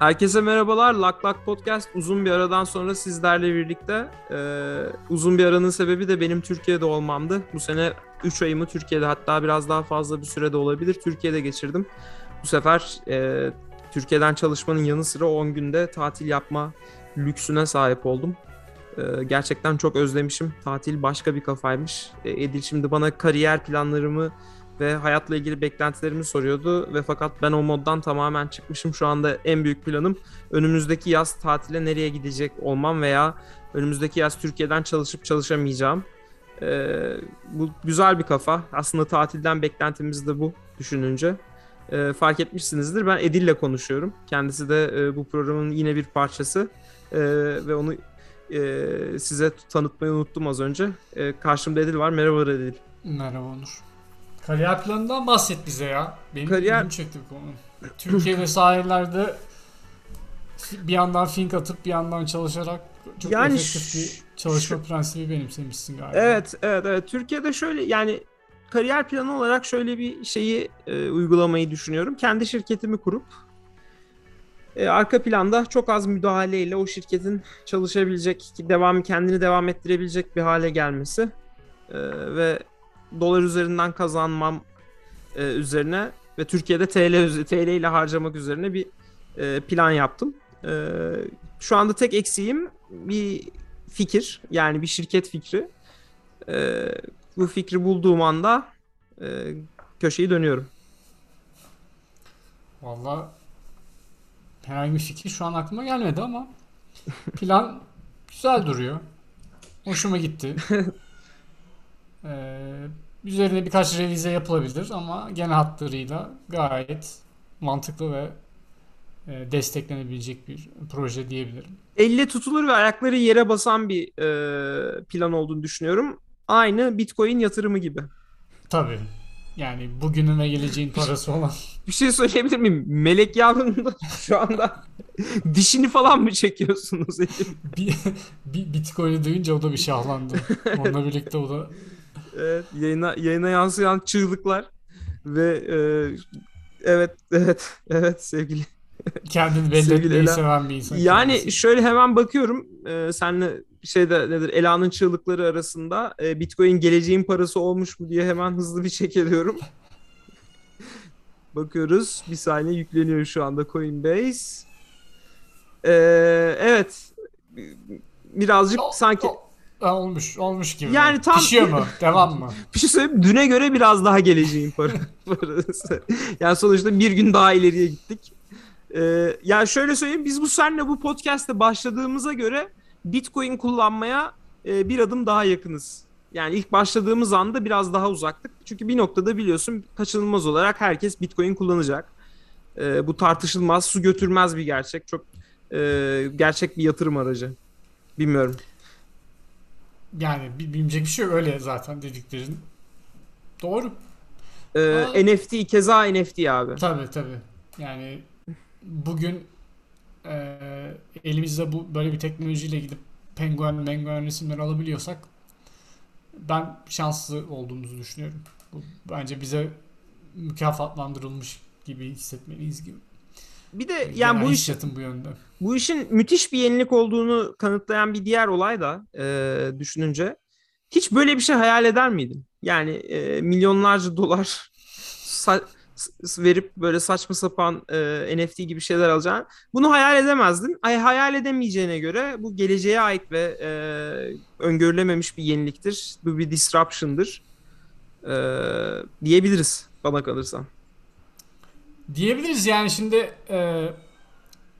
Herkese merhabalar. Lak Lak Podcast uzun bir aradan sonra sizlerle birlikte. Ee, uzun bir aranın sebebi de benim Türkiye'de olmamdı. Bu sene 3 ayımı Türkiye'de hatta biraz daha fazla bir sürede olabilir. Türkiye'de geçirdim. Bu sefer e, Türkiye'den çalışmanın yanı sıra 10 günde tatil yapma lüksüne sahip oldum. Ee, gerçekten çok özlemişim. Tatil başka bir kafaymış. E, Edil şimdi bana kariyer planlarımı ve hayatla ilgili beklentilerimi soruyordu ve fakat ben o moddan tamamen çıkmışım. Şu anda en büyük planım önümüzdeki yaz tatile nereye gidecek olmam veya önümüzdeki yaz Türkiye'den çalışıp çalışamayacağım. Ee, bu güzel bir kafa. Aslında tatilden beklentimiz de bu düşününce. Ee, fark etmişsinizdir. Ben Edil'le konuşuyorum. Kendisi de e, bu programın yine bir parçası. Ee, ve onu e, size tanıtmayı unuttum az önce. E, karşımda Edil var. Merhaba Edil. Merhaba Onur. Kariyer planından bahset bize ya. Benim Kariyer- çekti bu konu. Türkiye'de sahillerde bir yandan fink atıp bir yandan çalışarak çok Yani efektif bir çalışma prensibi benimsemişsin galiba. Evet, evet, evet. Türkiye'de şöyle yani kariyer planı olarak şöyle bir şeyi e, uygulamayı düşünüyorum. Kendi şirketimi kurup e, arka planda çok az müdahaleyle o şirketin çalışabilecek, devam kendini devam ettirebilecek bir hale gelmesi E, ve dolar üzerinden kazanmam e, üzerine ve Türkiye'de TL TL ile harcamak üzerine bir e, plan yaptım. E, şu anda tek eksiğim bir fikir yani bir şirket fikri. E, bu fikri bulduğum anda e, köşeyi dönüyorum. Valla herhangi bir fikir şu an aklıma gelmedi ama plan güzel duruyor. Hoşuma gitti. Ee, üzerine birkaç revize yapılabilir ama genel hatlarıyla gayet mantıklı ve e, desteklenebilecek bir proje diyebilirim. Elle tutulur ve ayakları yere basan bir e, plan olduğunu düşünüyorum. Aynı Bitcoin yatırımı gibi. Tabii. Yani bugünün ve geleceğin parası olan. Bir şey söyleyebilir miyim? Melek yavrunun şu anda dişini falan mı çekiyorsunuz? bir, bir Bitcoin'i duyunca o da bir şahlandı. Onunla birlikte o da Evet, yayına, yayına yansıyan çığlıklar ve e, evet evet evet sevgili. kendini belli Sevgili etmeyi Ela. seven bir insan. Yani kendisi. şöyle hemen bakıyorum e, senle şeyde nedir Ela'nın çığlıkları arasında e, Bitcoin geleceğin parası olmuş mu diye hemen hızlı bir check ediyorum. Bakıyoruz bir saniye yükleniyor şu anda Coinbase. E, evet birazcık O- sanki o- Ha, olmuş olmuş gibi. Yani tam- Pişiyor mu? Devam mı? bir şey söyleyeyim düne göre biraz daha geleceğin para- parası. Yani sonuçta bir gün daha ileriye gittik. Ee, yani şöyle söyleyeyim biz bu senle bu podcast'te başladığımıza göre Bitcoin kullanmaya e, bir adım daha yakınız. Yani ilk başladığımız anda biraz daha uzaktık. Çünkü bir noktada biliyorsun kaçınılmaz olarak herkes Bitcoin kullanacak. Ee, bu tartışılmaz, su götürmez bir gerçek. Çok e, gerçek bir yatırım aracı. Bilmiyorum. Yani bi- bilmeyecek bir şey yok. öyle zaten dediklerin. Doğru. Ee, Aa. NFT keza NFT abi. Tabii tabii. Yani bugün e, elimizde bu böyle bir teknolojiyle gidip penguen menguen resimleri alabiliyorsak ben şanslı olduğumuzu düşünüyorum. Bu bence bize mükafatlandırılmış gibi hissetmeliyiz gibi. Bir de yani bu iş bu yönde. Bu işin müthiş bir yenilik olduğunu kanıtlayan bir diğer olay da e, düşününce hiç böyle bir şey hayal eder miydin? Yani e, milyonlarca dolar sa- verip böyle saçma sapan e, NFT gibi şeyler alacağını bunu hayal edemezdin. Ay, hayal edemeyeceğine göre bu geleceğe ait ve e, öngörülememiş bir yeniliktir. Bu bir disruption'dır e, diyebiliriz bana kalırsa. Diyebiliriz yani şimdi e,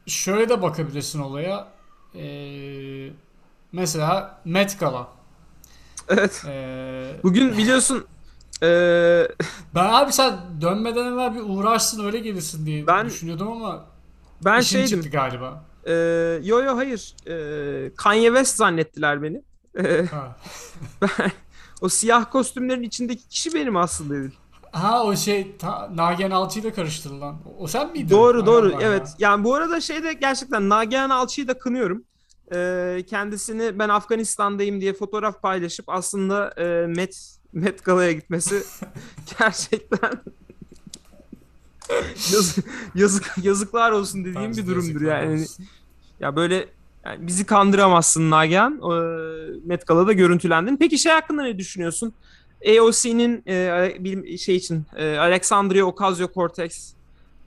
şöyle de bakabilirsin olaya. E, mesela Met Gala. Evet. E, Bugün biliyorsun e, ben abi sen dönmeden evvel bir uğraşsın öyle gelirsin diye Ben- düşünüyordum ama ben şeydim. çıktı galiba. Ee, yo yo hayır. Ee, Kanye West zannettiler beni. Ee, Ha. o siyah kostümlerin içindeki kişi benim aslında değil. Ha o şey ta, Nagihan Alçı'yı da karıştırılan. O, o sen miydin? Doğru doğru Allah ya. evet. Yani bu arada şeyde gerçekten Nagihan Alçı'yı da kınıyorum. Ee, kendisini ben Afganistan'dayım diye fotoğraf paylaşıp aslında e, Met Met Gala'ya gitmesi gerçekten yazık, yazık yazıklar olsun dediğim Bence bir durumdur yani. olsun. Ya böyle yani bizi kandıramazsın Nagihan. Ee, Met Gala'da görüntülendin. Peki şey hakkında ne düşünüyorsun? AOC'nin e, bir şey için e, Alexandria Ocasio-Cortez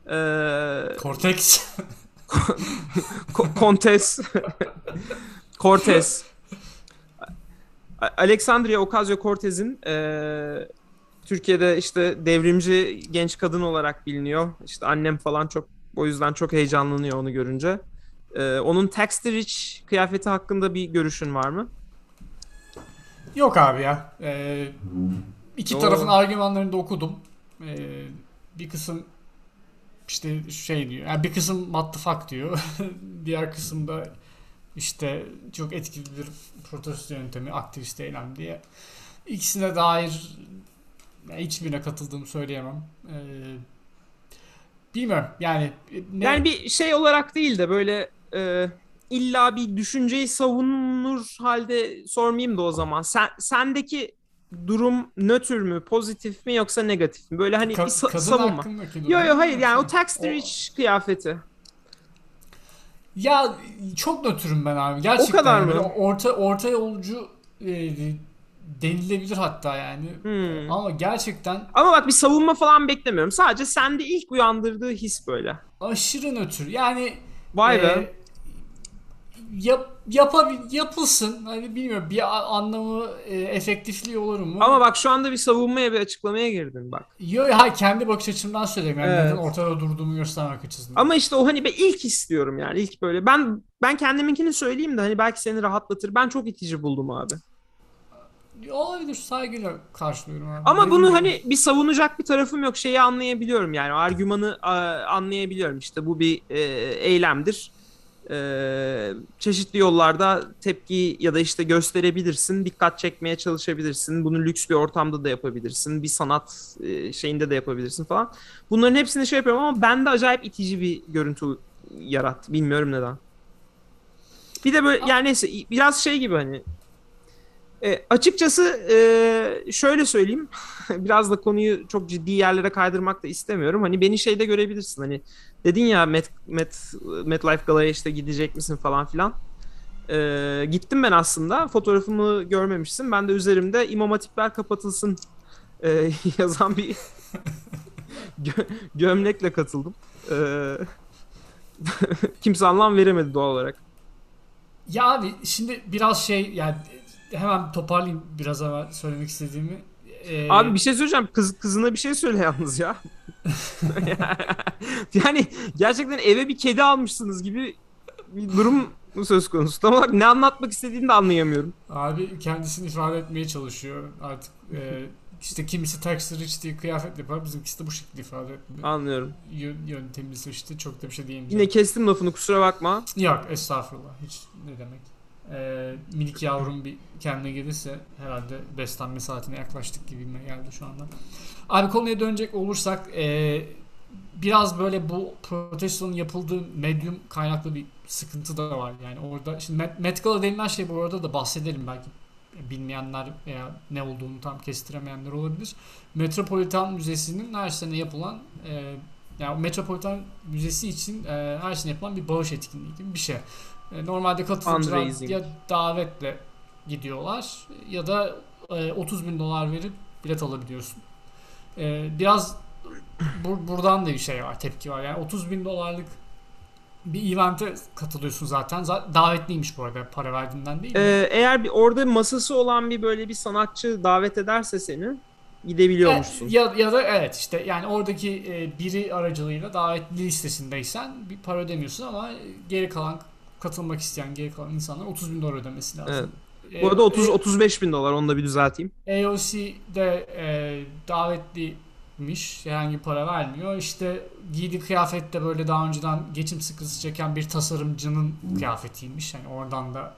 e, Cortex. Cortez A- Alexandria Ocasio-Cortez'in e, Türkiye'de işte devrimci genç kadın olarak biliniyor. İşte annem falan çok o yüzden çok heyecanlanıyor onu görünce. E, onun tax rich kıyafeti hakkında bir görüşün var mı? Yok abi ya. Ee, iki Oo. tarafın argümanlarını da okudum. Ee, bir kısım işte şey diyor. Yani bir kısım what the fuck diyor. Diğer kısımda işte çok etkili bir protesto yöntemi, aktivist eylem diye. İkisine dair yani hiçbirine katıldığımı söyleyemem. Ee, bilmiyorum yani ne, Yani bir şey olarak değil de böyle e, illa bir düşünceyi savunur halde sormayayım da o zaman. Sen sendeki durum nötr mü, pozitif mi yoksa negatif mi? Böyle hani ka- bir sa- savunma. hakkındaki Yo durum- yo hayır yani o O- tax rich kıyafeti. Ya çok nötrüm ben abi. Gerçekten O kadar mı? orta orta yolcu e, denilebilir hatta yani. Hmm. Ama gerçekten Ama bak bir savunma falan beklemiyorum. Sadece sende ilk uyandırdığı his böyle. aşırı nötr. Yani Vay e, be. Yap, yapabil, yapılsın. Hani bilmiyorum bir anlamı e, efektifliği olur mu? Ama bak şu anda bir savunmaya bir açıklamaya girdin bak. Yo, ha, kendi bakış açımdan söyleyeyim. Yani Evet. neden ortada durduğumu göstermek açısından. Ama işte o hani ben ilk istiyorum yani ilk böyle. Ben ben kendiminkini söyleyeyim de hani belki seni rahatlatır. Ben çok itici buldum abi. Olabilir saygıyla karşılıyorum abi. Ama Ne bunu hani bir savunacak bir tarafım yok. Şeyi anlayabiliyorum yani. Argümanı a, anlayabiliyorum. İşte bu bir e, eylemdir. E, çeşitli yollarda tepki ya da işte gösterebilirsin. Dikkat çekmeye çalışabilirsin. Bunu lüks bir ortamda da yapabilirsin. Bir sanat e, şeyinde de yapabilirsin falan. Bunların hepsini şey yapıyorum ama bende acayip itici bir görüntü yarattı. Bilmiyorum neden. Bir de böyle yani neyse biraz şey gibi hani e, açıkçası e, şöyle söyleyeyim. Biraz da konuyu çok ciddi yerlere kaydırmak da istemiyorum. Hani beni şeyde görebilirsin. Hani dedin ya Met, Met, MetLife Gala'ya işte gidecek misin falan filan. E, gittim ben aslında. Fotoğrafımı görmemişsin. Ben de üzerimde İmam Hatipler kapatılsın e, yazan bir gö- gömlekle katıldım. E, kimse anlam veremedi doğal olarak. Ya abi şimdi biraz şey yani hemen toparlayayım biraz evvel söylemek istediğimi. Ee, Abi bir şey söyleyeceğim. Kız, kızına bir şey söyle yalnız ya. yani gerçekten eve bir kedi almışsınız gibi bir durum söz konusu. Tam olarak ne anlatmak istediğini de anlayamıyorum. Abi kendisini ifade etmeye çalışıyor artık. E, işte kimisi tax rich diye kıyafet yapar. Bizimkisi de bu şekilde ifade etme Anlıyorum. yö- yöntemini seçti. Çok da bir şey diyemeyeceğim. Yine kestim lafını kusura bakma. Yok estağfurullah. Hiç ne demek. Ee, minik yavrum bir kendine gelirse herhalde beslenme saatine yaklaştık gibi geldi şu anda. Abi konuya dönecek olursak e, biraz böyle bu protestonun yapıldığı medyum kaynaklı bir sıkıntı da var. Yani orada şimdi Met Gala denilen şey bu arada da bahsedelim belki bilmeyenler veya ne olduğunu tam kestiremeyenler olabilir. Metropolitan Müzesi'nin her sene yapılan e, yani Metropolitan Müzesi için e, her sene yapılan bir bağış etkinliği gibi bir şey. E, normalde katılımcılar ya davetle gidiyorlar ya da e, 30 bin dolar verip bilet alabiliyorsun. E, biraz bur- buradan da bir şey var, tepki var. Yani 30 bin dolarlık bir evente katılıyorsun zaten. Za- davetliymiş bu arada para verdiğinden değil. mi? Ee, eğer bir orada masası olan bir böyle bir sanatçı davet ederse seni gidebiliyormuşsun. Ya, ya da evet işte yani oradaki e, biri aracılığıyla davetli listesindeysen bir para ödemiyorsun ama geri kalan katılmak isteyen geri kalan insanlar 30 bin dolar ödemesi lazım. Bu arada E, 30 35 bin dolar onu da bir düzelteyim. AOC'de e, davetliymiş. Herhangi para vermiyor. İşte giydiği kıyafet de böyle daha önceden geçim sıkıntısı çeken bir tasarımcının kıyafetiymiş. Yani oradan da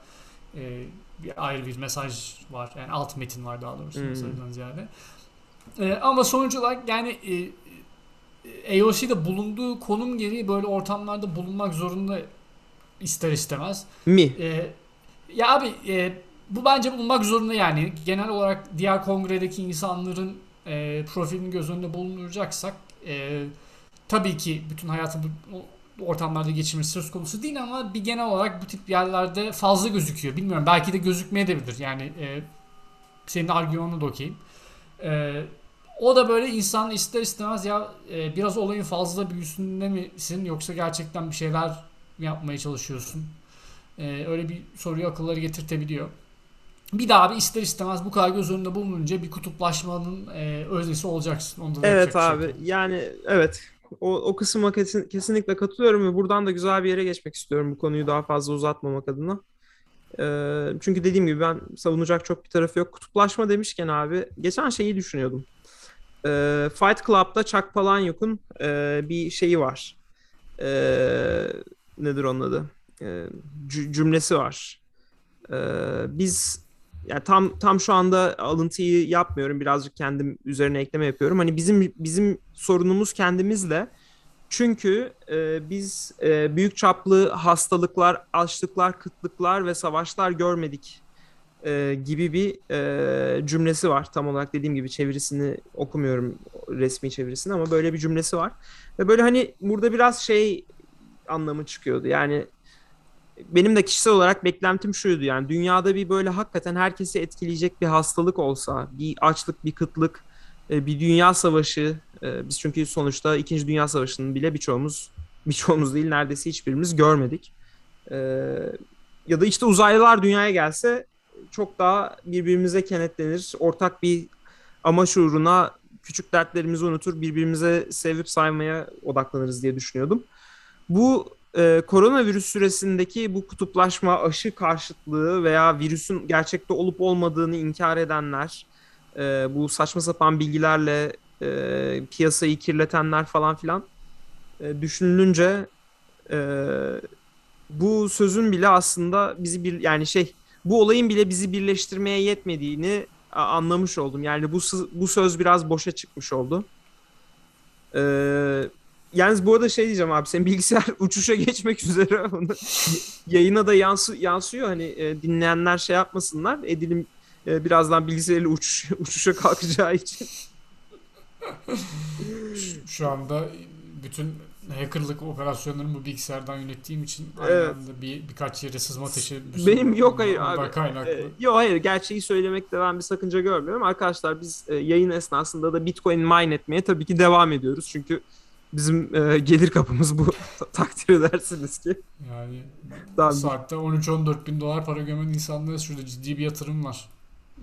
e, bir ayrı bir mesaj var. Yani alt metin var daha doğrusu Hmm. mesajdan ziyade. E, ama sonuç olarak yani e, AOC'de bulunduğu konum gereği böyle ortamlarda bulunmak zorunda ister istemez. Mi? Ee, ya abi e, bu bence bulunmak zorunda yani. Genel olarak diğer kongredeki insanların e, profilini göz önünde bulunduracaksak e, tabii ki bütün hayatı bu ortamlarda geçirmesi söz konusu değil ama bir genel olarak bu tip yerlerde fazla gözüküyor. Bilmiyorum belki de gözükmeye de bilir. Yani e, senin argümanını da okeyim. E, o da böyle insan ister istemez ya e, biraz olayın fazla büyüsünde misin yoksa gerçekten bir şeyler yapmaya çalışıyorsun? E, öyle bir soruyu akılları getirtebiliyor. Bir daha bir ister istemez bu kadar göz önünde bulununca bir kutuplaşmanın e, öznesi olacaksın. Onda da Evet şey abi yok. yani evet o, o kısma kesin, kesinlikle katılıyorum ve buradan da güzel bir yere geçmek istiyorum bu konuyu daha fazla uzatmamak adına. Ee, çünkü dediğim gibi ben savunacak çok bir tarafı yok. Kutuplaşma demişken abi geçen şeyi düşünüyordum. Ee, Fight Club'da Chuck Palahniuk'un e, bir şeyi var. Ee, nedir onun adı? Cü- cümlesi var. Ee, biz yani tam tam şu anda alıntıyı yapmıyorum. Birazcık kendim üzerine ekleme yapıyorum. Hani bizim bizim sorunumuz kendimizle. Çünkü e, biz e, büyük çaplı hastalıklar, açlıklar, kıtlıklar ve savaşlar görmedik e, gibi bir e, cümlesi var. Tam olarak dediğim gibi çevirisini okumuyorum resmi çevirisini ama böyle bir cümlesi var. Ve böyle hani burada biraz şey anlamı çıkıyordu. Yani benim de kişisel olarak beklentim şuydu yani dünyada bir böyle hakikaten herkesi etkileyecek bir hastalık olsa, bir açlık, bir kıtlık, e, bir dünya savaşı. e, Biz çünkü sonuçta İkinci Dünya Savaşı'nın bile birçoğumuz, birçoğumuz değil neredeyse hiçbirimiz görmedik. E, Ya da işte uzaylılar dünyaya gelse çok daha birbirimize kenetlenir. Ortak bir amaç uğruna küçük dertlerimizi unutur, birbirimize sevip saymaya odaklanırız diye düşünüyordum. Bu e, koronavirüs süresindeki bu kutuplaşma, aşı karşıtlığı veya virüsün gerçekte olup olmadığını inkar edenler, e, bu saçma sapan bilgilerle e, piyasayı kirletenler falan filan e, düşünülünce e, bu sözün bile aslında bizi bir yani şey bu olayın bile bizi birleştirmeye yetmediğini anlamış oldum. Yani bu bu söz biraz boşa çıkmış oldu. Ee, yalnız bu arada şey diyeceğim abi senin bilgisayar uçuşa geçmek üzere yayına da yansı, yansıyor hani e, dinleyenler şey yapmasınlar edilim e, birazdan bilgisayarıyla uçuş, uçuşa kalkacağı için. Şu- Şu anda bütün hackerlık operasyonlarımı bu bilgisayardan yönettiğim için aynı Evet. anda bir birkaç yere sızma teşebbüsü Benim yok hayır abi. kaynaklı. Ee, yok hayır gerçeği söylemekte ben bir sakınca görmüyorum. Arkadaşlar biz e, yayın esnasında da Bitcoin mine etmeye tabii ki devam ediyoruz. Çünkü bizim e, gelir kapımız bu Ta- takdir edersiniz ki. Yani Daha saatte 13-14 bin dolar para gömen insanlara şurada ciddi bir yatırım var.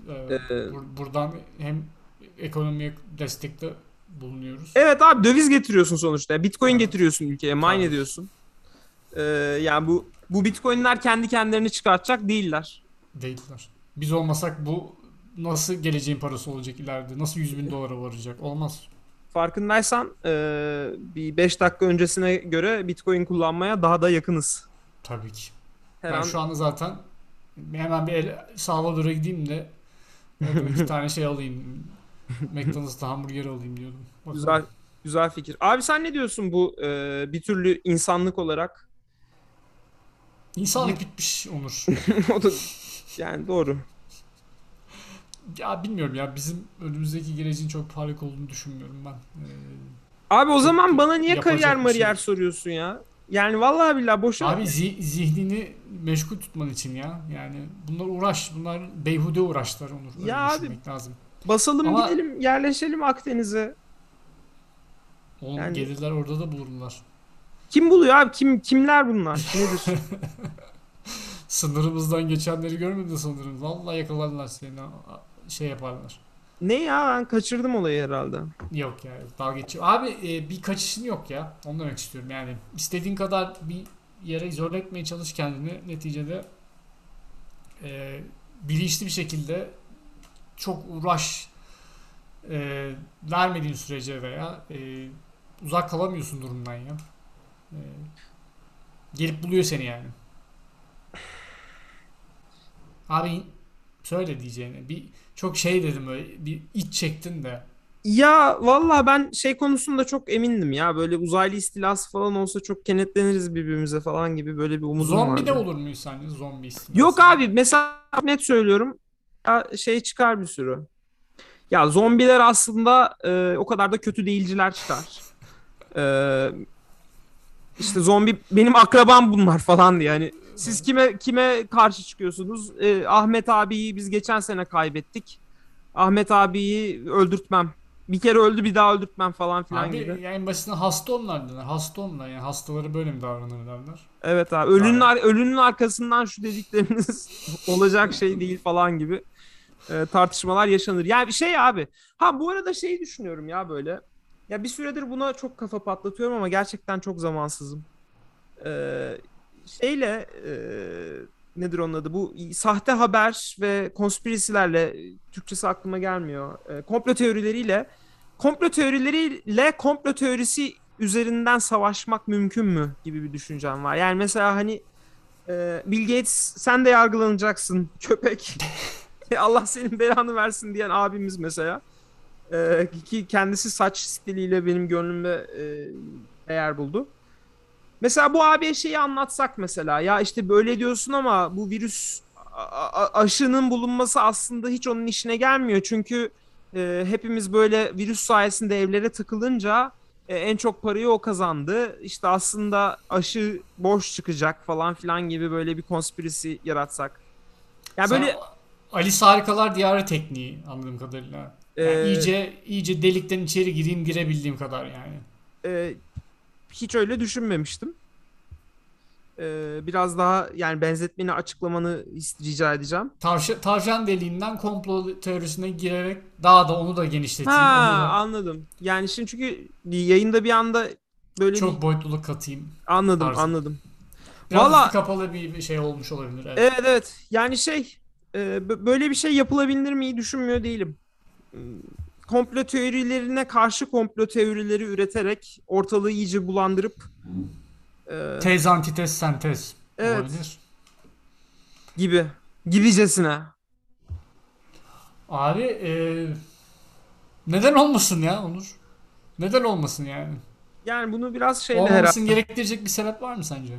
Ee, Ee, bur- buradan hem ekonomiye destekte bulunuyoruz. Evet abi döviz getiriyorsun sonuçta. Bitcoin Evet. getiriyorsun ülkeye, mine Tabii. ediyorsun. Ee, yani bu bu Bitcoin'ler kendi kendilerini çıkartacak değiller. Değiller. Biz olmasak bu nasıl geleceğin parası olacak ileride? Nasıl 100 bin dolara varacak? Olmaz. Farkındaysan e, bir 5 dakika öncesine göre Bitcoin kullanmaya daha da yakınız. Tabii ki. Her ben an şu anda zaten hemen bir el, Salvador'a gideyim de iki tane şey alayım. McDonald's'ta hamburger alayım diyordum. Bakalım. güzel güzel fikir. Abi sen ne diyorsun bu e, bir türlü insanlık olarak? İnsanlık bitmiş Onur. o da yani doğru. ya bilmiyorum ya bizim önümüzdeki geleceğin çok parlak olduğunu düşünmüyorum ben. Ee, Abi o zaman bana niye kariyer şey mariyer soruyorsun ya? Yani vallahi billahi boşuna. abi zi- zihnini meşgul tutman için ya. Yani bunlar uğraş. Bunlar beyhude uğraşlar Onur. Öyle Ya abi, lazım. Basalım Ama- gidelim yerleşelim Akdeniz'e. Oğlum yani- gelirler orada da bulurlar. Kim buluyor abi? Kim kimler bunlar? Nedir? Sınırımızdan geçenleri görmedin sanırım. Vallahi yakalarlar seni. Şey yaparlar. ne ya ben kaçırdım olayı herhalde. Yok ya dalga geçiyor. Abi e, bir kaçışın yok ya. Onu demek istiyorum yani. istediğin kadar bir yere etmeye çalış kendini. Neticede e, bilinçli bir şekilde çok uğraş e, vermediğin sürece veya e, uzak kalamıyorsun durumdan ya. E, gelip buluyor seni yani. Abi söyle diyeceğini. Bir çok şey dedim böyle bir iç çektin de. Ya vallahi ben şey konusunda çok emindim ya. Böyle uzaylı istilası falan olsa çok kenetleniriz birbirimize falan gibi böyle bir umudum Zombi de vardı. olur muyuz sence? Zombi istilası. Yok abi mesela net söylüyorum. Şey çıkar bir sürü. Ya zombiler aslında e, o kadar da kötü değilciler çıkar. Ee, işte zombi benim akrabam bunlar falan diye. Yani siz kime kime karşı çıkıyorsunuz? Ee, Ahmet abiyi biz geçen sene kaybettik. Ahmet abiyi öldürtmem. Bir kere öldü bir daha öldürtmem falan filan Abi gibi. yani başında hasta onlar dediler. Hasta onlar yani hastaları böyle mi davranır derler. Evet abi. Ölünün ar- ölünün arkasından şu dedikleriniz olacak şey değil falan gibi e, tartışmalar yaşanır. Yani bir şey abi. Ha bu arada şeyi düşünüyorum ya böyle. Ya bir süredir buna çok kafa patlatıyorum ama gerçekten çok zamansızım. Ee, şeyle e, nedir onun adı? Bu sahte haber ve konspirasilerle Türkçesi aklıma gelmiyor. E, komplo teorileriyle komplo teorileriyle komplo teorisi üzerinden savaşmak mümkün mü gibi bir düşüncem var. Yani mesela hani e, Bill Gates sen de yargılanacaksın köpek. Allah senin belanı versin diyen abimiz mesela. E, ki kendisi saç stiliyle benim gönlümde e, değer buldu. Mesela bu abiye şeyi anlatsak mesela ya işte böyle diyorsun ama bu virüs aşının bulunması aslında hiç onun işine gelmiyor. Çünkü e, hepimiz böyle virüs sayesinde evlere tıkılınca e, en çok parayı o kazandı. İşte aslında aşı boş çıkacak falan filan gibi böyle bir konspirasi yaratsak. Ya Sen böyle Alice Harikalar Diyarı tekniği anladığım kadarıyla. Yani Ee, iyice iyice delikten içeri gireyim girebildiğim kadar yani. e, hiç öyle düşünmemiştim. E, biraz daha yani benzetmeni açıklamanı rica edeceğim. Tavşan, tavşan deliğinden komplo teorisine girerek daha da onu da genişleteyim. Ha da anladım. Yani şimdi çünkü yayında bir anda böyle çok bir boyutluluk katayım. anladım tarzı. anladım. Biraz Valla- üstü kapalı bir bir şey olmuş olabilir. Evet. Evet evet. Yani şey e, böyle bir şey yapılabilir miyi düşünmüyor değilim. Hmm, Komplo teorilerine karşı komplo teorileri üreterek ortalığı iyice bulandırıp e, Tez, antitez, sentez Evet. olabilir. gibi gibicesine. Abi e, neden olmasın ya Onur? Neden olmasın yani? Yani bunu biraz şeyle Olmamasını herhalde. gerektirecek bir sebep var mı sence?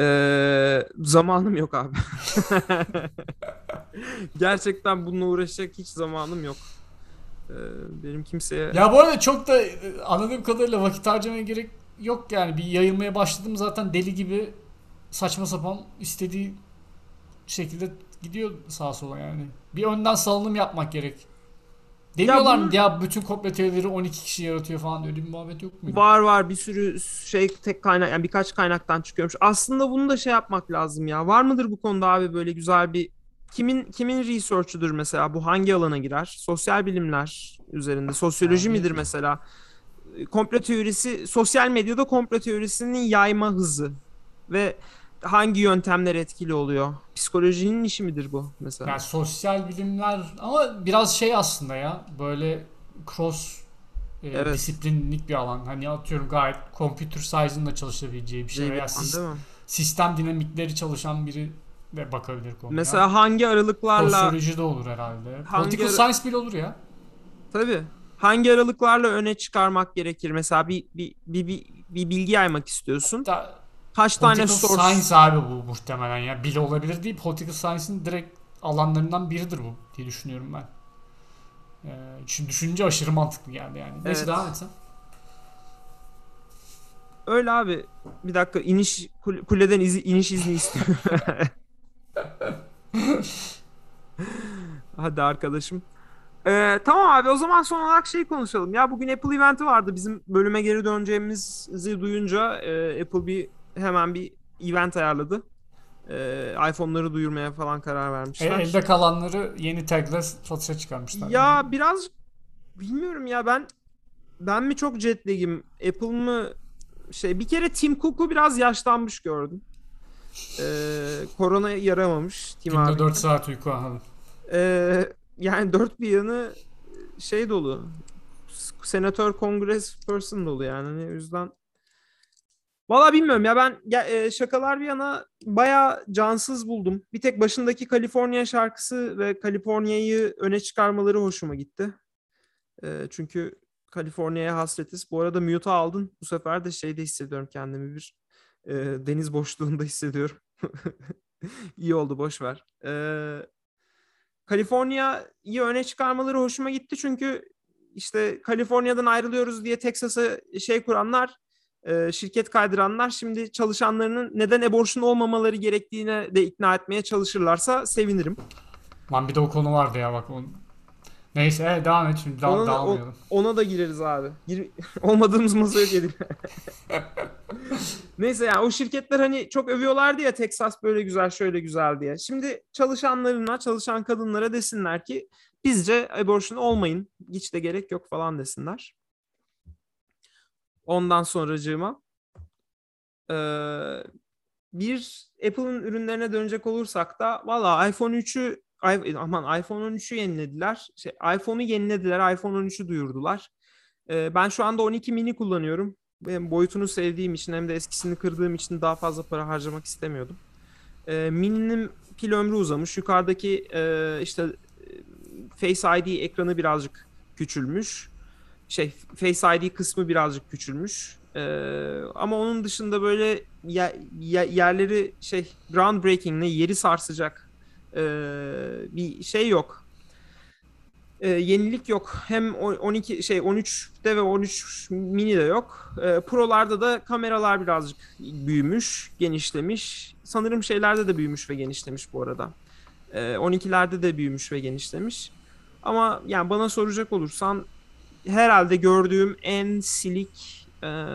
Ee, zamanım yok abi. Gerçekten bununla uğraşacak hiç zamanım yok. Ee, benim kimseye Ya bu arada çok da anladığım kadarıyla vakit harcamaya gerek yok yani. Bir yayılmaya başladım zaten deli gibi saçma sapan istediği şekilde gidiyor sağa sola yani. Bir önden salınım yapmak gerek. Demiyorlar bunu- mı ya bütün komplo teorileri 12 kişi yaratıyor falan öyle bir muhabbet yok mu? Var var bir sürü şey tek kaynak yani birkaç kaynaktan çıkıyormuş. Aslında bunu da şey yapmak lazım ya. Var mıdır bu konuda abi böyle güzel bir kimin kimin research'udur mesela bu hangi alana girer? Sosyal bilimler üzerinde. Sosyoloji Abi- midir mesela? Komplo teorisi sosyal medyada komplo teorisinin yayma hızı ve hangi yöntemler etkili oluyor? Psikolojinin işi midir bu mesela? Yani sosyal bilimler ama biraz şey aslında ya böyle cross e, Evet. disiplinlik bir alan. Hani atıyorum gayet computer science'ın da çalışabileceği bir şey Şey veya sis- değil sistem dinamikleri çalışan biri de bakabilir konuya. Mesela hangi aralıklarla Sosyoloji de olur herhalde. Hangi Political ara- science bile olur ya. Tabii. Hangi aralıklarla öne çıkarmak gerekir? Mesela bir bir bir, bir, bir bilgi yaymak istiyorsun. Hatta Kaç tane source? science abi bu muhtemelen ya. Bile olabilir değil. Political science'ın direkt alanlarından biridir bu diye düşünüyorum ben. Ee, çünkü düşününce aşırı mantıklı geldi yani. Neyse Evet. devam et sen. Öyle abi. Bir dakika iniş kule- kuleden izi, iniş izni istiyorum. Hadi arkadaşım. Ee, tamam abi o zaman son olarak şey konuşalım. Ya bugün Apple eventi vardı. Bizim bölüme geri döneceğimizi duyunca e, Apple bir hemen bir event ayarladı. Ee, iPhone'ları duyurmaya falan karar E, vermişler. elde kalanları yeni tagla satışa çıkarmışlar. Ya biraz bilmiyorum ya ben ben mi çok jet lag'im Apple mı şey bir kere Tim Cook'u biraz yaşlanmış gördüm. Ee, korona yaramamış Tim Günde abi. 4 saat uyku anladım. Ee, yani dört bir yanı şey dolu. Senatör kongres person dolu yani. Hani o yüzden Valla bilmiyorum ya ben ya, e, şakalar bir yana bayağı cansız buldum. Bir tek başındaki Kaliforniya şarkısı ve Kaliforniya'yı öne çıkarmaları hoşuma gitti. E, çünkü Kaliforniya'ya hasretiz. Bu arada mute'a aldın. Bu sefer de şeyde hissediyorum kendimi bir e, deniz boşluğunda hissediyorum. İyi oldu boş ver. E, Kaliforniya'yı öne çıkarmaları hoşuma gitti çünkü işte Kaliforniya'dan ayrılıyoruz diye Texas'a şey kuranlar e, şirket kaydıranlar şimdi çalışanlarının neden abortion olmamaları gerektiğine de ikna etmeye çalışırlarsa sevinirim. Lan bir de o konu vardı ya bak. On... Neyse evet, devam et şimdi. Daha, Ona, da- dağılmayalım. o- ona da gireriz abi. Gir- olmadığımız masaya gelin. Neyse yani o şirketler hani çok övüyorlardı ya Texas böyle güzel şöyle güzel diye. Şimdi çalışanlarına, çalışan kadınlara desinler ki bizce abortion olmayın. Hiç de gerek yok falan desinler. Ondan sonracığıma eee, bir Apple'ın ürünlerine dönecek olursak da valla iPhone 3'ü ay- aman iPhone 13'ü yenilediler. Şey, iPhone'u yenilediler. iPhone 13'ü duyurdular. Ee, ben şu anda 12 mini kullanıyorum. Benim boyutunu sevdiğim için hem de eskisini kırdığım için daha fazla para harcamak istemiyordum. Ee, mini'nin pil ömrü uzamış. Yukarıdaki e, işte e, Face ID ekranı birazcık küçülmüş. Şey Face ID kısmı birazcık küçülmüş. Ee, ama onun dışında böyle ye- ye- yerleri şey groundbreaking ne yeri sarsacak e, bir şey yok. E, yenilik yok. Hem o- 12 şey 13'te ve 13 mini de yok. E, Pro'larda da kameralar birazcık büyümüş, genişlemiş. Sanırım şeylerde de büyümüş ve genişlemiş bu arada. E, 12'lerde de büyümüş ve genişlemiş. Ama yani bana soracak olursan herhalde gördüğüm en silik e,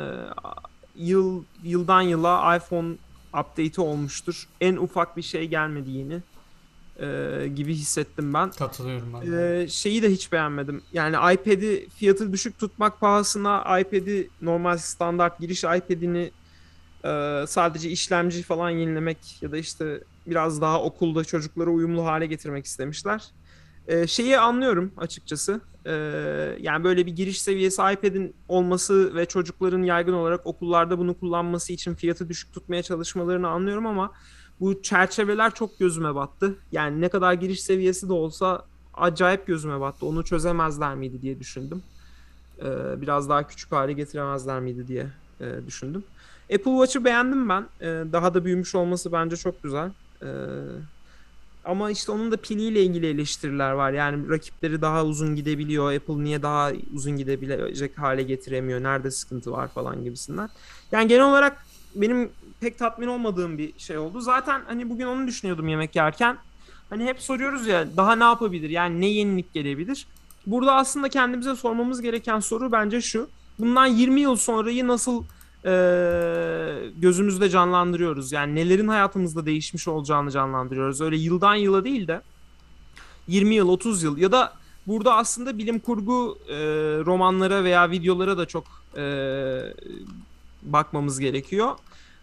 yıl yıldan yıla iPhone update'i olmuştur. En ufak bir şey gelmedi yeni e, gibi hissettim ben. Katılıyorum ben. Ee, şeyi de hiç beğenmedim. Yani iPad'i fiyatı düşük tutmak pahasına iPad'i normal standart giriş iPad'ini e, sadece işlemci falan yenilemek ya da işte biraz daha okulda çocuklara uyumlu hale getirmek istemişler. Ee, şeyi anlıyorum açıkçası. Ee, yani böyle bir giriş seviyesi iPad'in olması ve çocukların yaygın olarak okullarda bunu kullanması için fiyatı düşük tutmaya çalışmalarını anlıyorum ama bu çerçeveler çok gözüme battı. Yani ne kadar giriş seviyesi de olsa acayip gözüme battı. Onu çözemezler miydi diye düşündüm. Ee, biraz daha küçük hale getiremezler miydi diye e, düşündüm. Apple Watch'ı beğendim ben. Ee, daha da büyümüş olması bence çok güzel. Ama işte onun da piliyle ilgili eleştiriler var. Yani rakipleri daha uzun gidebiliyor. Apple niye daha uzun gidebilecek hale getiremiyor? Nerede sıkıntı var falan gibisinden. Yani genel olarak benim pek tatmin olmadığım bir şey oldu. Zaten hani bugün onu düşünüyordum yemek yerken. Hani hep soruyoruz ya daha ne yapabilir? Yani ne yenilik gelebilir? Burada aslında kendimize sormamız gereken soru bence şu. Bundan 20 yıl sonrayı nasıl e, gözümüzde canlandırıyoruz? Yani nelerin hayatımızda değişmiş olacağını canlandırıyoruz. Öyle yıldan yıla değil de 20 yıl, 30 yıl ya da burada aslında bilim kurgu e, romanlara veya videolara da çok e, bakmamız gerekiyor.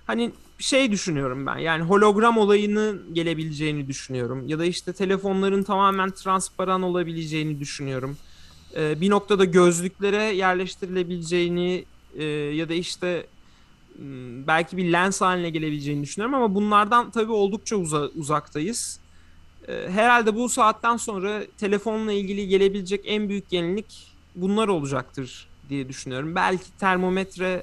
Hani şey düşünüyorum ben yani hologram olayının gelebileceğini düşünüyorum. Ya da işte telefonların tamamen transparan olabileceğini düşünüyorum. Ee, bir noktada gözlüklere yerleştirilebileceğini e, ya da işte belki bir lens haline gelebileceğini düşünüyorum ama bunlardan tabii oldukça uza- uzaktayız. Ee, herhalde bu saatten sonra telefonla ilgili gelebilecek en büyük yenilik bunlar olacaktır diye düşünüyorum. Belki termometre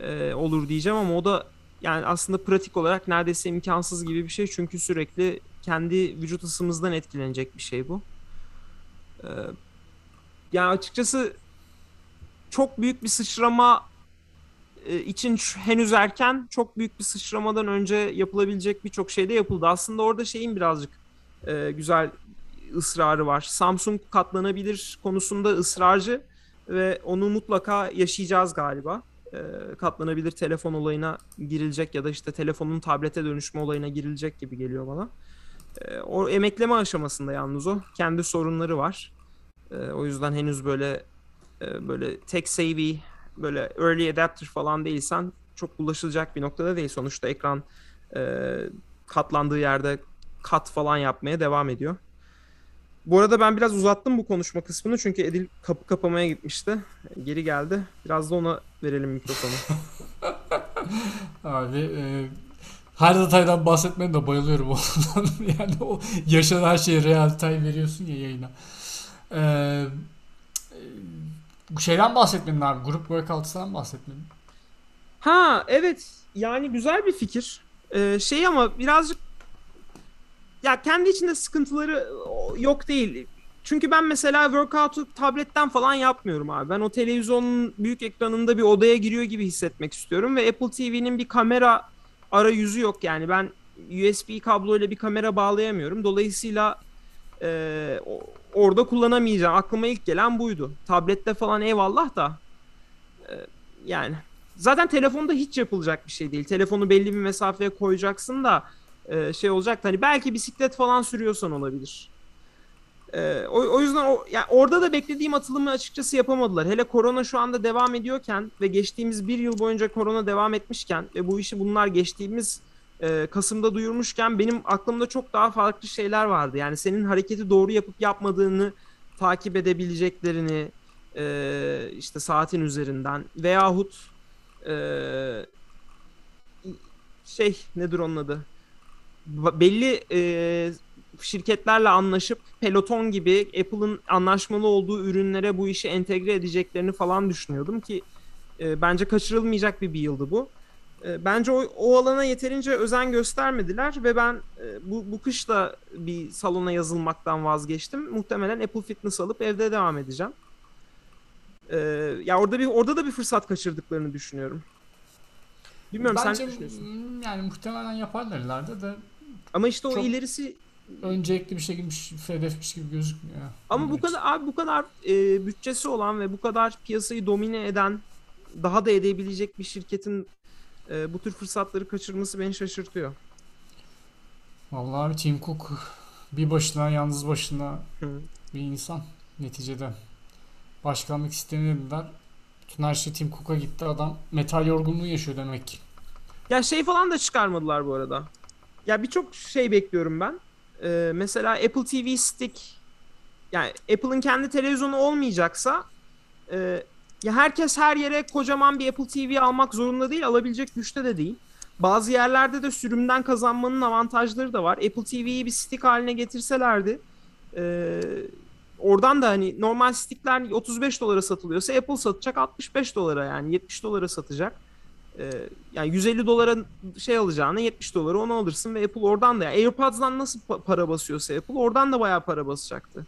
e, olur diyeceğim ama o da yani aslında pratik olarak neredeyse imkansız gibi bir şey. Çünkü sürekli kendi vücut ısımızdan etkilenecek bir şey bu. Ee, yani açıkçası çok büyük bir sıçrama e, için şu- henüz erken. Çok büyük bir sıçramadan önce yapılabilecek birçok şey de yapıldı. Aslında orada şeyin birazcık e, güzel ısrarı var. Samsung katlanabilir konusunda ısrarcı ve onu mutlaka yaşayacağız galiba e, katlanabilir telefon olayına girilecek ya da işte telefonun tablete dönüşme olayına girilecek gibi geliyor bana. E, o emekleme aşamasında yalnız o. Kendi sorunları var. E, o yüzden henüz böyle e, böyle tech savvy böyle early adapter falan değilsen çok ulaşılacak bir noktada değil. Sonuçta ekran e, katlandığı yerde kat falan yapmaya devam ediyor. Bu arada ben biraz uzattım bu konuşma kısmını çünkü Edil kapı kapamaya gitmişti. Geri geldi. Biraz da ona verelim mikrofonu. Abi e, her detaydan bahsetmene de bayılıyorum ondan. Yani o yaşanan her şeye real time veriyorsun ya yayına. E, bu şeyden bahsetmedin abi. Grup workout'tan bahsetmedin. Ha evet yani güzel bir fikir. Ee, şey ama birazcık ya kendi içinde sıkıntıları yok değil. çünkü ben mesela workout'u tabletten falan yapmıyorum abi. Ben o televizyonun büyük ekranında bir odaya giriyor gibi hissetmek istiyorum ve Apple TV'nin bir kamera arayüzü yok yani. Ben USB kabloyla bir kamera bağlayamıyorum. Dolayısıyla e, orada kullanamayacağım. Aklıma ilk gelen buydu. Tablette falan eyvallah da e, yani zaten telefonda hiç yapılacak bir şey değil. Telefonu belli bir mesafeye koyacaksın da e, şey olacak. Hani belki bisiklet falan sürüyorsan olabilir. E, o, o yüzden o, yani orada da beklediğim atılımı açıkçası yapamadılar. Hele korona şu anda devam ediyorken ve geçtiğimiz bir yıl boyunca korona devam etmişken ve bu işi bunlar geçtiğimiz e, Kasım'da duyurmuşken benim aklımda çok daha farklı şeyler vardı. Yani senin hareketi doğru yapıp yapmadığını takip edebileceklerini e, işte saatin üzerinden veyahut e, şey nedir onun adı? Belli e, şirketlerle anlaşıp Peloton gibi Apple'ın anlaşmalı olduğu ürünlere bu işi entegre edeceklerini falan düşünüyordum ki e, bence kaçırılmayacak bir bir yıldı bu. E, bence o, o alana yeterince özen göstermediler ve ben e, bu, bu kış da bir salona yazılmaktan vazgeçtim. Muhtemelen Apple Fitness alıp evde devam edeceğim. E, ya orada bir orada da bir fırsat kaçırdıklarını düşünüyorum. Bilmiyorum Bence, sen ne düşünüyorsun? Yani muhtemelen yaparlar ileride de Ama işte o ilerisi öncelikli bir şekilmiş, hedefmiş gibi gözükmüyor. ama bu kadar abi bu kadar e, bütçesi olan ve bu kadar piyasayı domine eden daha da edebilecek bir şirketin e, bu tür fırsatları kaçırması beni şaşırtıyor. Vallahi abi Tim Cook bir başına, yalnız başına Hı. bir insan neticede. Başkanlık istemediler. Bütün her şey Tim Cook'a gitti. Adam metal yorgunluğu yaşıyor demek ki. Ya şey falan da çıkarmadılar bu arada. Ya birçok şey bekliyorum ben. Ee, mesela Apple TV Stick yani Apple'ın kendi televizyonu olmayacaksa e, ya herkes her yere kocaman bir Apple TV almak zorunda değil, alabilecek güçte de değil. Bazı yerlerde de sürümden kazanmanın avantajları da var. Apple TV'yi bir stick haline getirselerdi e, oradan da hani normal stickler 35 dolara satılıyorsa Apple satacak 65 dolara yani 70 dolara satacak. Ee, yani 150 dolara şey alacağına 70 dolara onu alırsın ve Apple oradan da yani AirPods'dan nasıl pa- para basıyorsa Apple oradan da bayağı para basacaktı.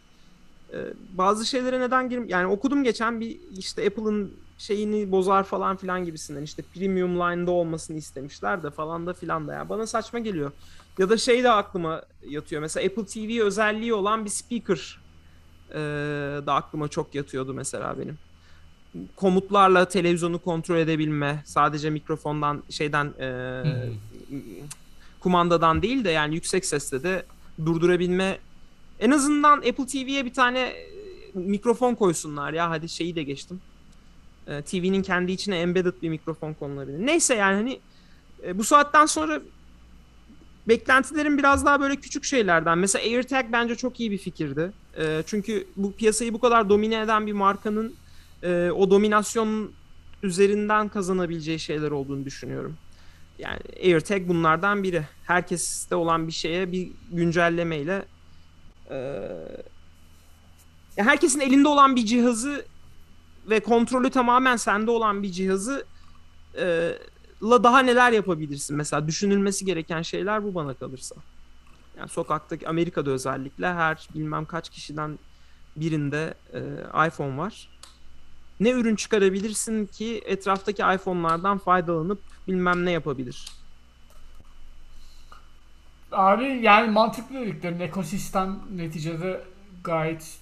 Ee, bazı şeylere neden girim yani okudum geçen bir işte Apple'ın şeyini bozar falan filan gibisinden işte premium line'da olmasını istemişler de falan da filan da. Ya bana saçma geliyor. Ya da şey de aklıma yatıyor. Mesela Apple TV özelliği olan bir speaker ee, da aklıma çok yatıyordu mesela benim. Komutlarla televizyonu kontrol edebilme sadece mikrofondan şeyden e, Hı. kumandadan değil de yani yüksek sesle de durdurabilme en azından Apple TV'ye bir tane e, mikrofon koysunlar ya hadi şeyi de geçtim. E, TV'nin kendi içine embedded bir mikrofon konulabilir. Neyse yani hani e, bu saatten sonra beklentilerim biraz daha böyle küçük şeylerden. Mesela AirTag bence çok iyi bir fikirdi. Çünkü bu piyasayı bu kadar domine eden bir markanın o dominasyon üzerinden kazanabileceği şeyler olduğunu düşünüyorum. Yani AirTag bunlardan biri. Herkeste olan bir şeye bir güncellemeyle e, ya herkesin elinde olan bir cihazı ve kontrolü tamamen sende olan bir cihazı e, la daha neler yapabilirsin? Mesela düşünülmesi gereken şeyler bu bana kalırsa. Yani sokaktaki Amerika'da özellikle her bilmem kaç kişiden birinde e, iPhone var ne ürün çıkarabilirsin ki etraftaki iPhone'lardan faydalanıp bilmem ne yapabilir. Abi yani mantıklı dediklerin ekosistem neticede gayet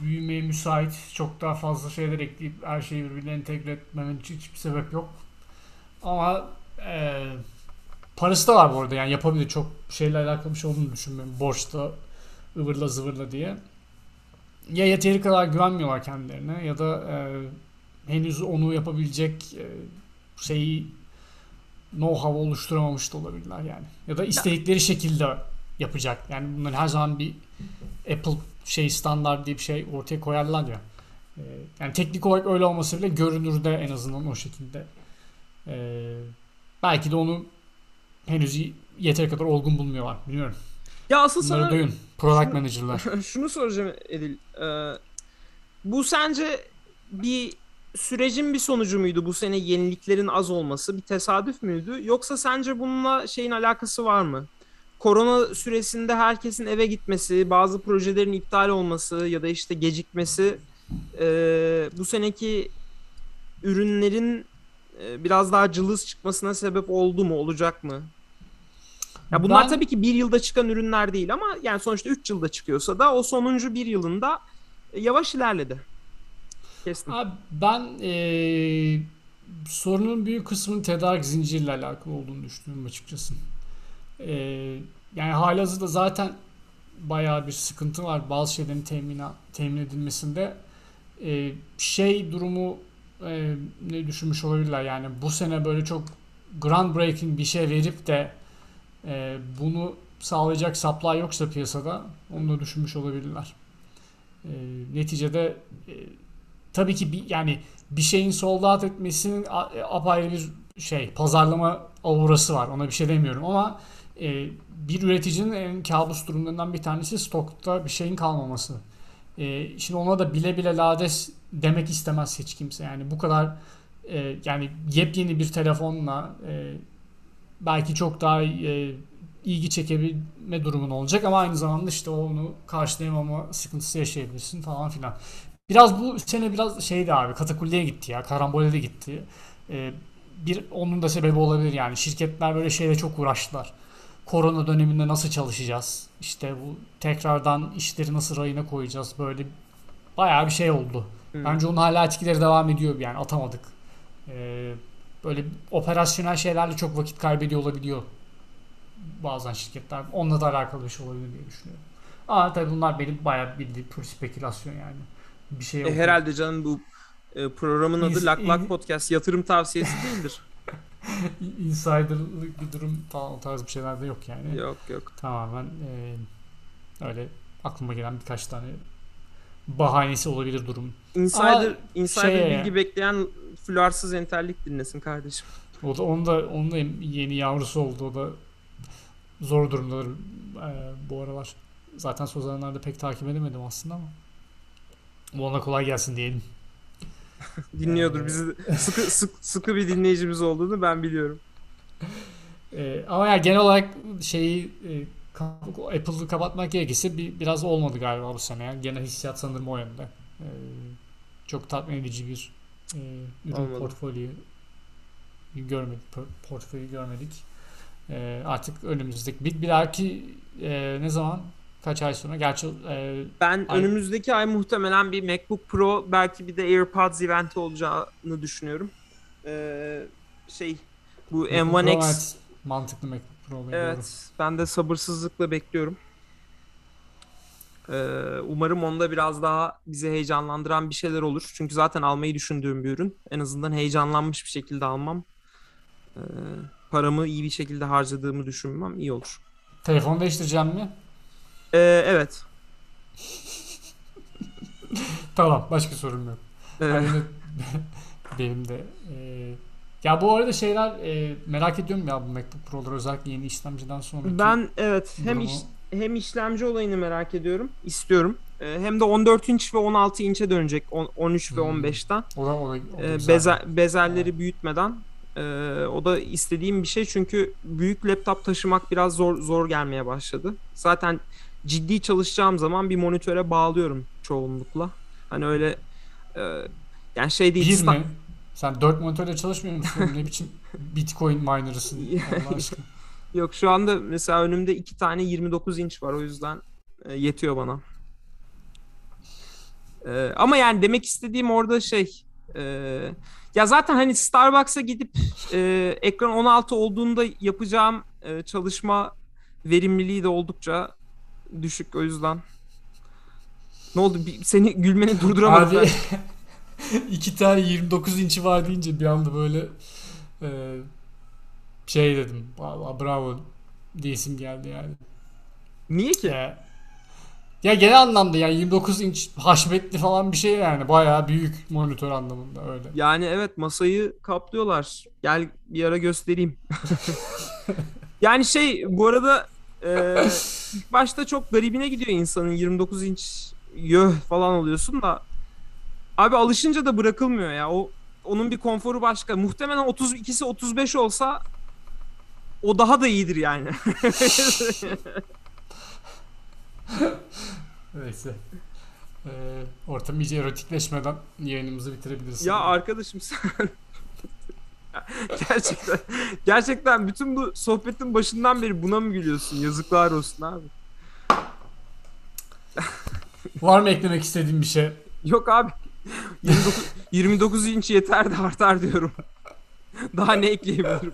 büyümeye müsait. Çok daha fazla şeyler ekleyip her şeyi birbirine entegre etmemen için hiçbir sebep yok. Ama e, parası da var bu arada yani yapabilir. Çok şeyle alakalı bir şey olduğunu düşünmüyorum. Borçta ıvırla zıvırla diye. Ya yeteri kadar güvenmiyorlar kendilerine ya da e, henüz onu yapabilecek e, şeyi know-how oluşturamamış da olabilirler yani. Ya da istedikleri şekilde yapacak. Yani bunların her zaman bir Apple şey standart diye bir şey ortaya koyarlar ya. E, yani teknik olarak öyle olmasa bile görünürde en azından o şekilde. E, belki de onu henüz yeteri kadar olgun bulmuyorlar. Bilmiyorum. Ya asıl Bunları sana duyun. Product şunu- manager'lar. şunu soracağım Edil. Ee, bu sence bir sürecin bir sonucu muydu bu sene yeniliklerin az olması? Bir tesadüf müydü? Yoksa sence bununla şeyin alakası var mı? korona süresinde herkesin eve gitmesi, bazı projelerin iptal olması ya da işte gecikmesi e, bu seneki ürünlerin e, biraz daha cılız çıkmasına sebep oldu mu, olacak mı? Ya bunlar Ben- tabii ki bir yılda çıkan ürünler değil ama yani sonuçta 3 yılda çıkıyorsa da o sonuncu bir yılında e, yavaş ilerledi. Kestim. Abi ben eee, sorunun büyük kısmının tedarik zinciriyle alakalı olduğunu düşünüyorum açıkçası. Eee yani halihazırda zaten bayağı bir sıkıntı var bazı şeylerin temin, temin edilmesinde. Eee, şey durumu eee, ne düşünmüş olabilirler yani bu sene böyle çok groundbreaking bir şey verip de eee, bunu sağlayacak supply yoksa piyasada onu da düşünmüş olabilirler. Eee, neticede eee, tabii ki bir, yani bir şeyin sold etmesinin a- apayrı bir şey pazarlama aurası var. Ona bir şey demiyorum ama e, bir üreticinin en kabus durumlarından bir tanesi stokta bir şeyin kalmaması. E, şimdi ona da bile bile lades demek istemez hiç kimse. Yani bu kadar e, yani yepyeni bir telefonla e, belki çok daha e, ilgi çekebilme durumun olacak ama aynı zamanda işte onu karşılayamama sıkıntısı yaşayabilirsin falan filan. Biraz bu sene biraz şeydi abi katakulliye gitti ya. Karambole de gitti. Ee, bir onun da sebebi olabilir yani. Şirketler böyle şeyle çok uğraştılar. Korona döneminde nasıl çalışacağız? İşte bu tekrardan işleri nasıl rayına koyacağız? Böyle bayağı bir şey oldu. Hı. Bence onun hala etkileri devam ediyor yani atamadık. Ee, böyle operasyonel şeylerle çok vakit kaybediyor olabiliyor bazen şirketler. Onunla da alakalı bir şey olabilir diye düşünüyorum. Ama tabii bunlar benim bayağı bildiğim pür spekülasyon yani. Bir şey E, herhalde canım bu e, programın adı Lak Lak Podcast yatırım tavsiyesi değildir. Insider'lık bir durum falan o tarz bir şeyler de yok yani. yok yok. Tamamen e, öyle aklıma gelen birkaç tane bahanesi olabilir durum. Insider, Ama insider şeye- bilgi bekleyen flarsız entellik dinlesin kardeşim. O da onun da onun da yeni yavrusu oldu. O da zor durumdadır e, bu aralar. Zaten son zamanlarda pek takip edemedim aslında ama. Ona kolay gelsin diyelim. Dinliyordur Ee, bizi. de. Sıkı, sık, sıkı bir dinleyicimiz olduğunu ben biliyorum. E, ama ya genel olarak şeyi e, Apple'ı kapatmak gerekirse bir, biraz olmadı galiba bu sene. Yani genel hissiyat sanırım o yönde. E, çok tatmin edici bir e, ürün Olmadı. portföyü görmedik. por- Portföyü görmedik. E, artık önümüzdeki bir, bir dahaki e, ne zaman kaç ay sonra gerçi e, Ben Ay- önümüzdeki ay muhtemelen bir MacBook Pro belki bir de AirPods eventi olacağını düşünüyorum. Ee, şey bu MacBook Pro, M1X evet, mantıklı MacBook Pro doğru. Evet, ben de sabırsızlıkla bekliyorum. Ee, umarım onda biraz daha bizi heyecanlandıran bir şeyler olur. Çünkü zaten almayı düşündüğüm bir ürün. En azından heyecanlanmış bir şekilde almam. Ee, paramı iyi bir şekilde harcadığımı düşünmem iyi olur. Telefon değiştireceğim mi? Ee, evet. Tamam başka sorun yok. Ee, Benim de, e, ya bu arada şeyler e, merak ediyorum ya bu MacBook Pro'lar özellikle yeni işlemciden sonraki. ben evet hem durumu- iş, hem işlemci olayını merak ediyorum, istiyorum. Ee, hem de 14 inç ve 16 inçe dönecek on- 13 ve Hmm. 15'ten. o da, o da, o da güzel. beze- bezelleri büyütmeden Ee, o da istediğim bir şey çünkü büyük laptop taşımak biraz zor zor gelmeye başladı. Zaten ciddi çalışacağım zaman bir monitöre bağlıyorum çoğunlukla. Hani öyle e, yani şey değil. Bir sta- mi? Sen 4 monitörle çalışmıyor musun? ne biçim Bitcoin miner'ısın Allah aşkına. Yok şu anda mesela önümde iki tane 29 inç var o yüzden e, yetiyor bana. E, ama yani demek istediğim orada şey e, ya zaten hani Starbucks'a gidip e, ekran 16 olduğunda yapacağım e, çalışma verimliliği de oldukça düşük o yüzden. Ne oldu? Bir, seni gülmeni durduramadım. Abi iki tane 29 inçi var deyince bir anda böyle e, şey dedim. Vallahi bravo diyesim geldi yani. Niye ki? Ya, ya genel anlamda yani 29 inç haşmetli falan bir şey yani. Bayağı büyük monitör anlamında öyle. Yani evet masayı kaplıyorlar. Gel bir ara göstereyim. yani şey bu arada e, ilk başta çok garibine gidiyor insanın 29 inç yöh falan oluyorsun da abi alışınca da bırakılmıyor ya. O onun bir konforu başka. Muhtemelen 32'si 35 olsa o daha da iyidir yani. Neyse. Ee, ortam iyice erotikleşmeden yayınımızı bitirebiliriz. ya arkadaşım sen gerçekten gerçekten bütün bu sohbetin başından beri buna mı gülüyorsun? Yazıklar olsun abi. Var mı eklemek istediğin bir şey? Yok abi. 29, 29 inç yeter de artar diyorum. Daha ne ekleyebilirim?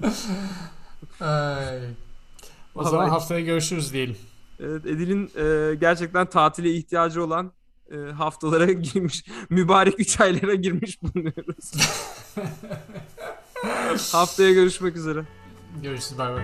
Ay. O Vallahi- zaman haftaya görüşürüz diyelim. Evet, Edil'in e, gerçekten tatile ihtiyacı olan e, haftalara girmiş, mübarek 3 aylara girmiş bulunuyoruz. Haftaya görüşmek üzere. Görüşürüz bay bay.